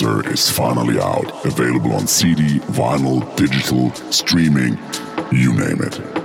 Closer is finally out, available on CD, vinyl, digital, streaming, you name it.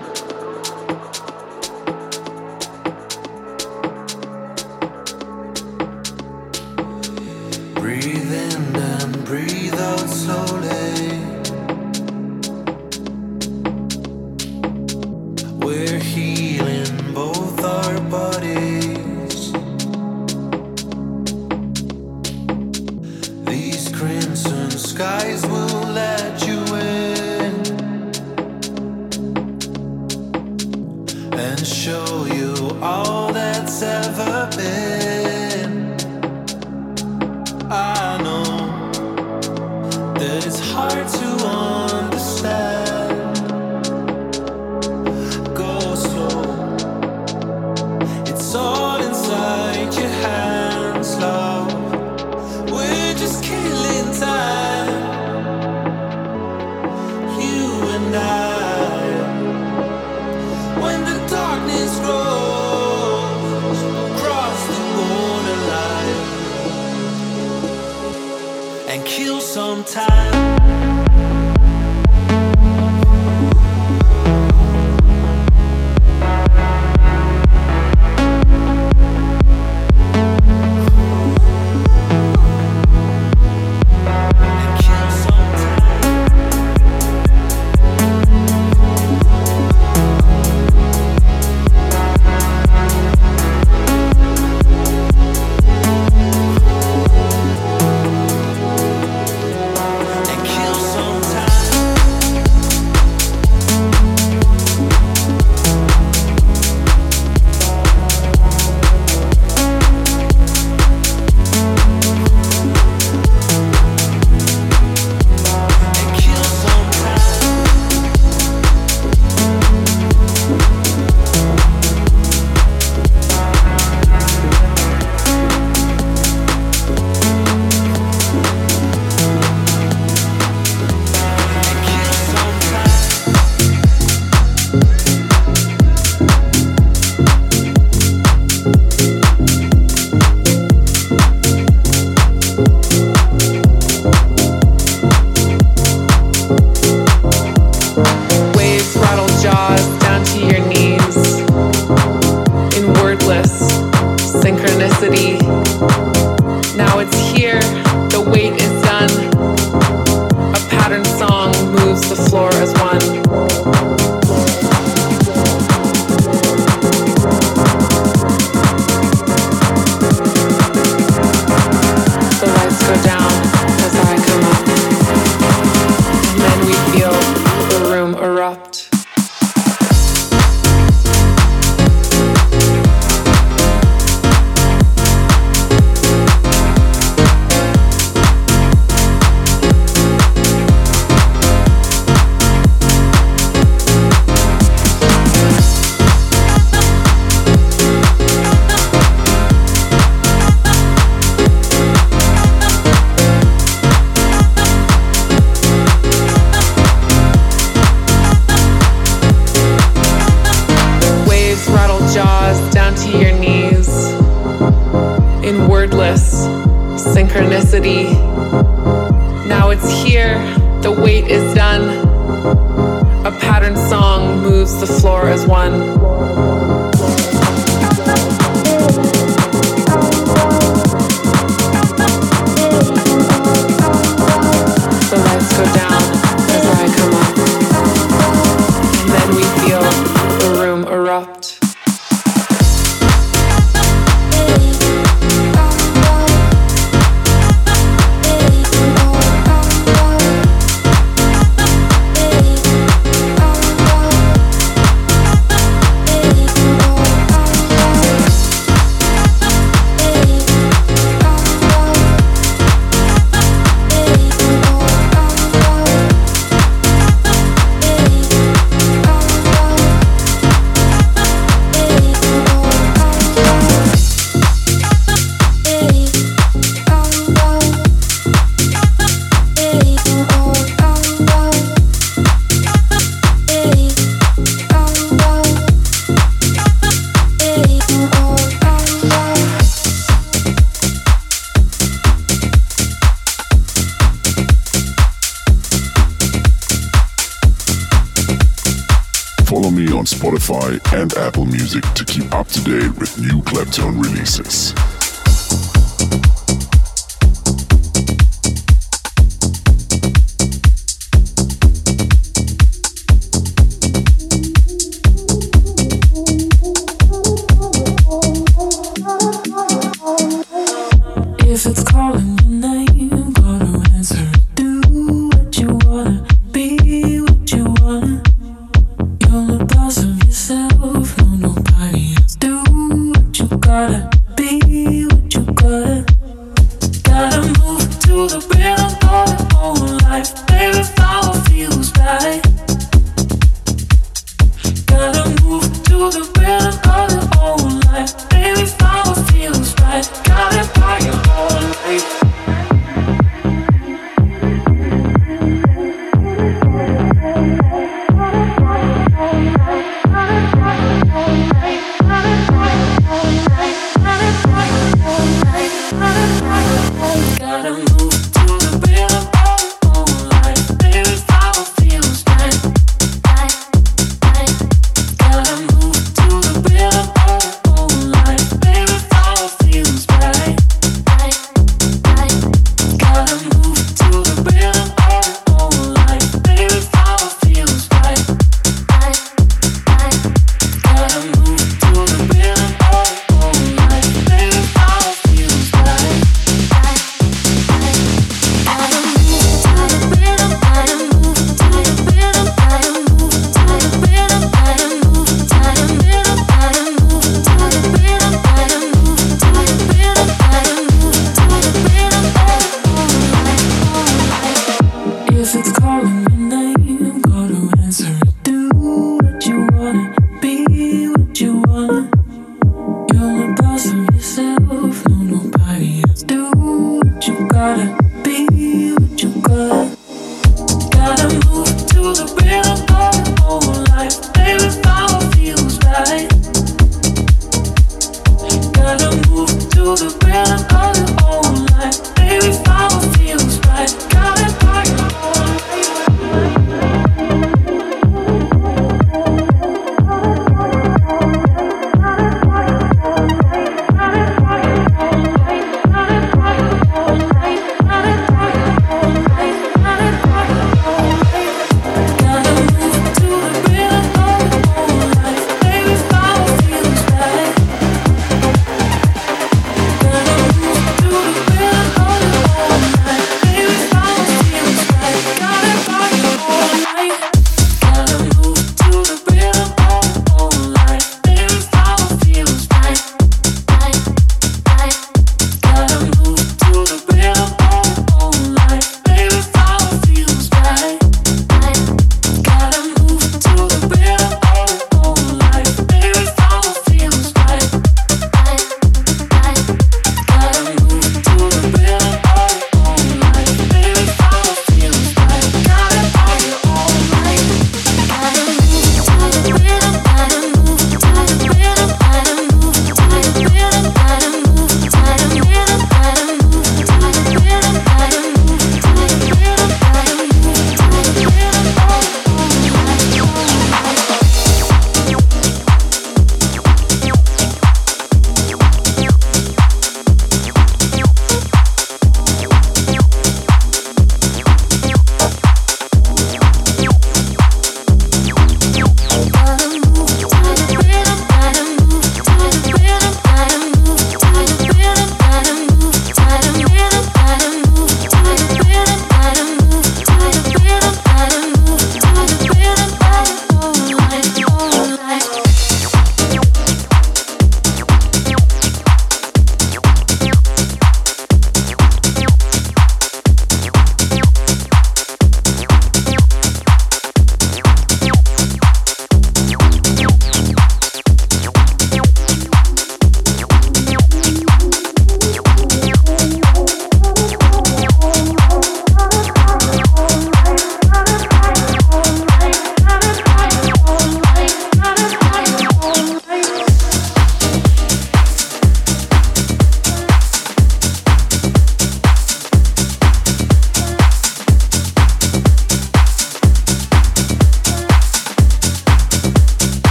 on Spotify and Apple Music to keep up to date with new Claptone releases.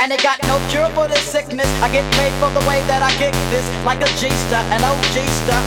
And they got no cure for this sickness. I get paid for the way that I kick this, like a G-star, an OG star.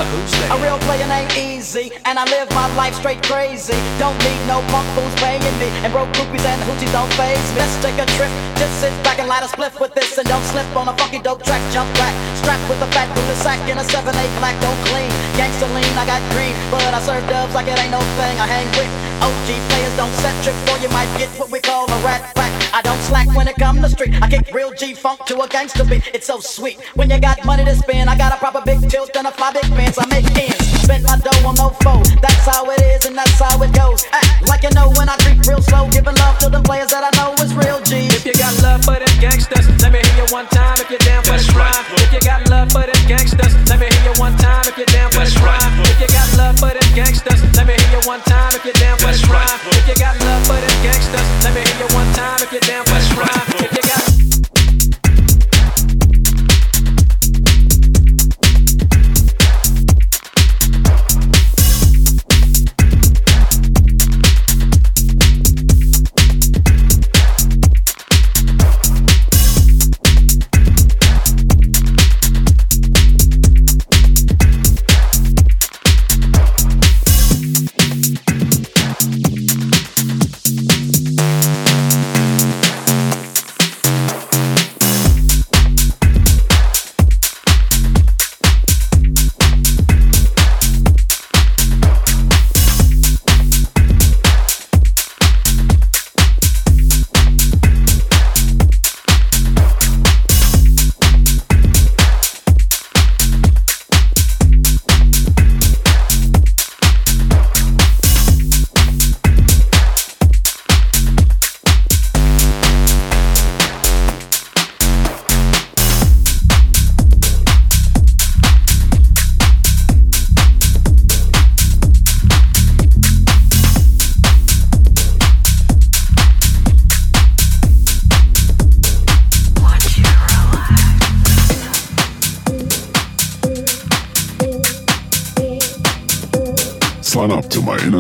A real player ain't Easy, and I live my life straight crazy. Don't need no punk fools paying me, and broke groupies and hoochies don't phase me. Let's take a trip, just sit back and light a spliff with this, and don't slip on a funky dope track. Jump back, strapped with a fat Buddha sack in a 7-8 black, don't clean. Gangsta lean, I got green, but I serve dubs like it ain't no thing. I hang with OG players, don't set trip, or you might get what we call a rat pack. I don't slack when it come to street. I kick real G funk to a gangsta beat. It's so sweet when you got money to spend. I got a proper big tilt and a fly big pants. I make ends, spend my dough on no foe. That's how it is and that's how it goes. Act like you know when I creep real slow, giving love to the players that I know is real G. If you got love for them gangsters, let me hear you one time. If you're down for the crime, if you got love for them gangsters, let me hear you one time. If you're down for the crime, if you got love for them gangsters, let me hear you one time. If you're down for the crime, if you got love for them gangsters, let me hear you one time. If you're down crime, if you got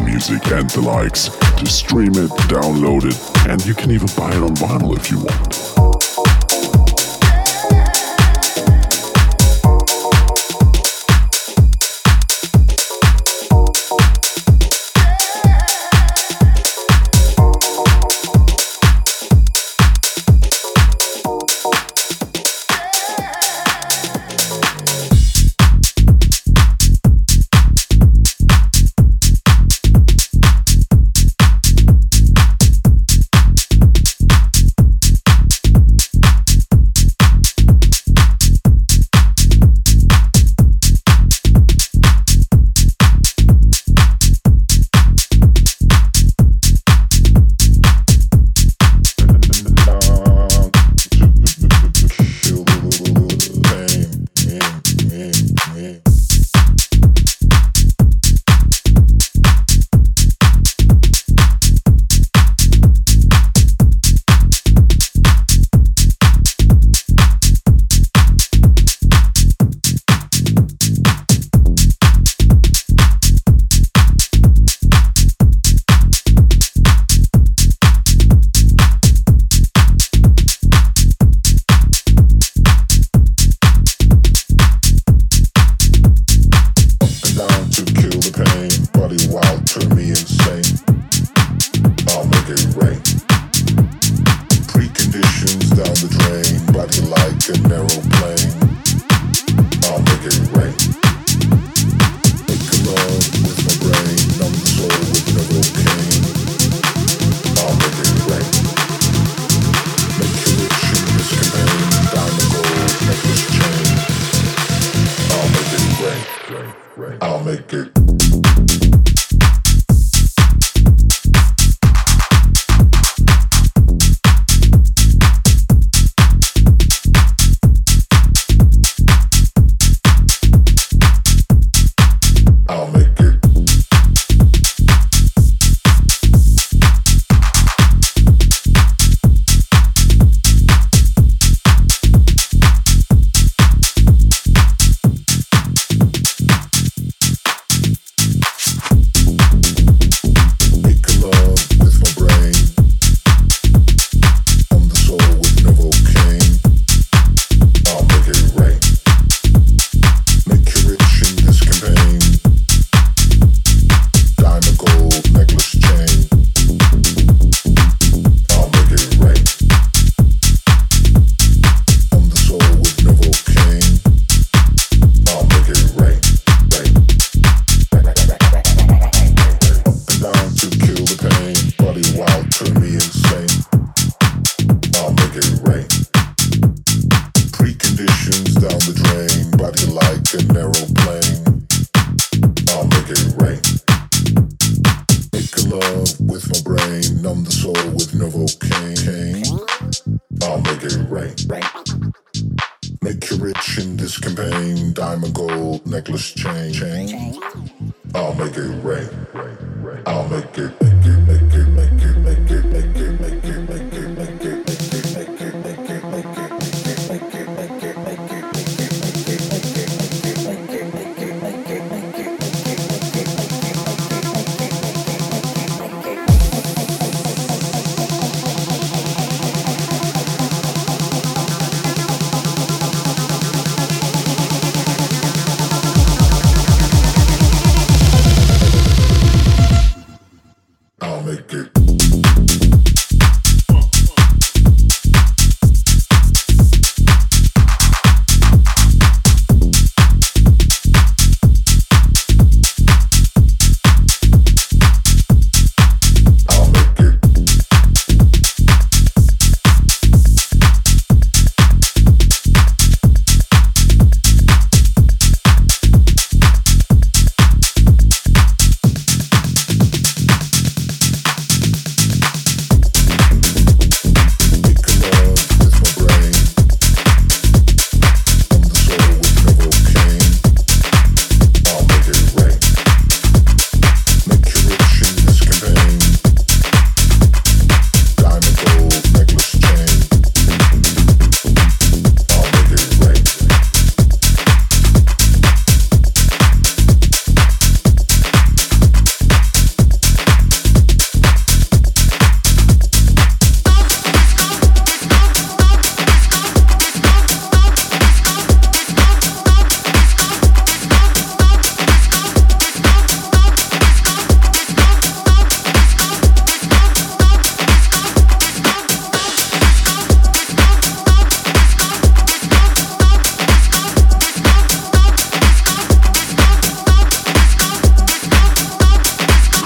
Music and the likes to stream it, download it, and you can even buy it on vinyl if you want.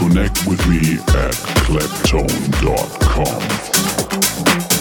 Connect with me at claptone.com.